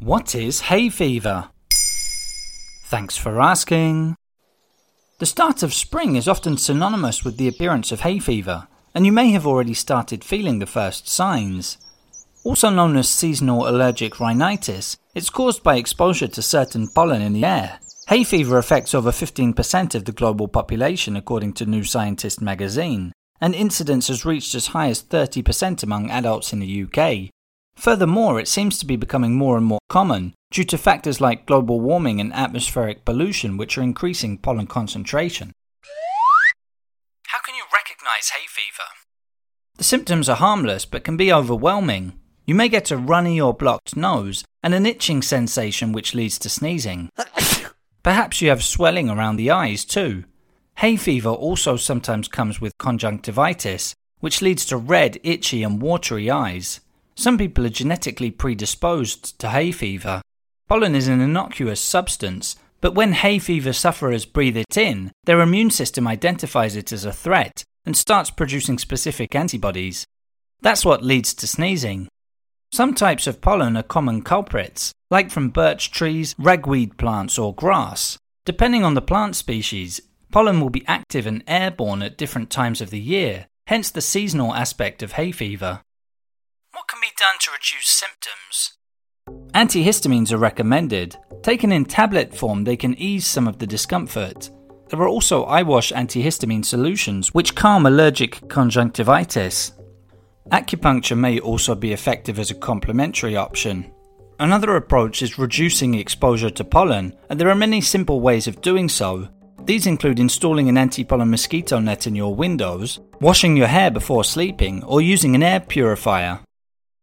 What is hay fever? Thanks for asking. The start of spring is often synonymous with the appearance of hay fever, and you may have already started feeling the first signs. Also known as seasonal allergic rhinitis, it's caused by exposure to certain pollen in the air. Hay fever affects over 15% of the global population, according to New Scientist magazine, and incidence has reached as high as 30% among adults in the UK, Furthermore, it seems to be becoming more and more common due to factors like global warming and atmospheric pollution, which are increasing pollen concentration. How can you recognize hay fever? The symptoms are harmless but can be overwhelming. You may get a runny or blocked nose and an itching sensation which leads to sneezing. Perhaps you have swelling around the eyes too. Hay fever also sometimes comes with conjunctivitis, which leads to red, itchy, and watery eyes. Some people are genetically predisposed to hay fever. Pollen is an innocuous substance, but when hay fever sufferers breathe it in, their immune system identifies it as a threat and starts producing specific antibodies. That's what leads to sneezing. Some types of pollen are common culprits, like from birch trees, ragweed plants, or grass. Depending on the plant species, pollen will be active and airborne at different times of the year, hence the seasonal aspect of hay fever. Done to reduce symptoms? Antihistamines are recommended. Taken in tablet form, they can ease some of the discomfort. There are also eye eyewash antihistamine solutions which calm allergic conjunctivitis. Acupuncture may also be effective as a complementary option. Another approach is reducing exposure to pollen, and there are many simple ways of doing so. These include installing an anti pollen mosquito net in your windows, washing your hair before sleeping, or using an air purifier.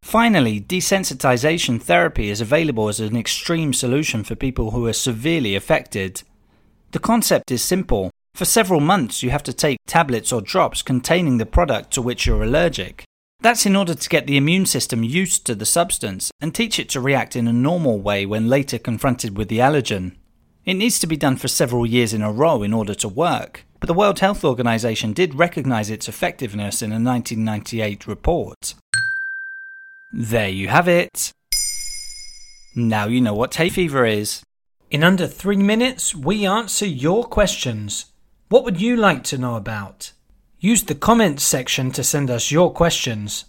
Finally, desensitization therapy is available as an extreme solution for people who are severely affected. The concept is simple. For several months, you have to take tablets or drops containing the product to which you're allergic. That's in order to get the immune system used to the substance and teach it to react in a normal way when later confronted with the allergen. It needs to be done for several years in a row in order to work, but the World Health Organization did recognize its effectiveness in a 1998 report. There you have it. Now you know what hay fever is. In under three minutes, we answer your questions. What would you like to know about? Use the comments section to send us your questions.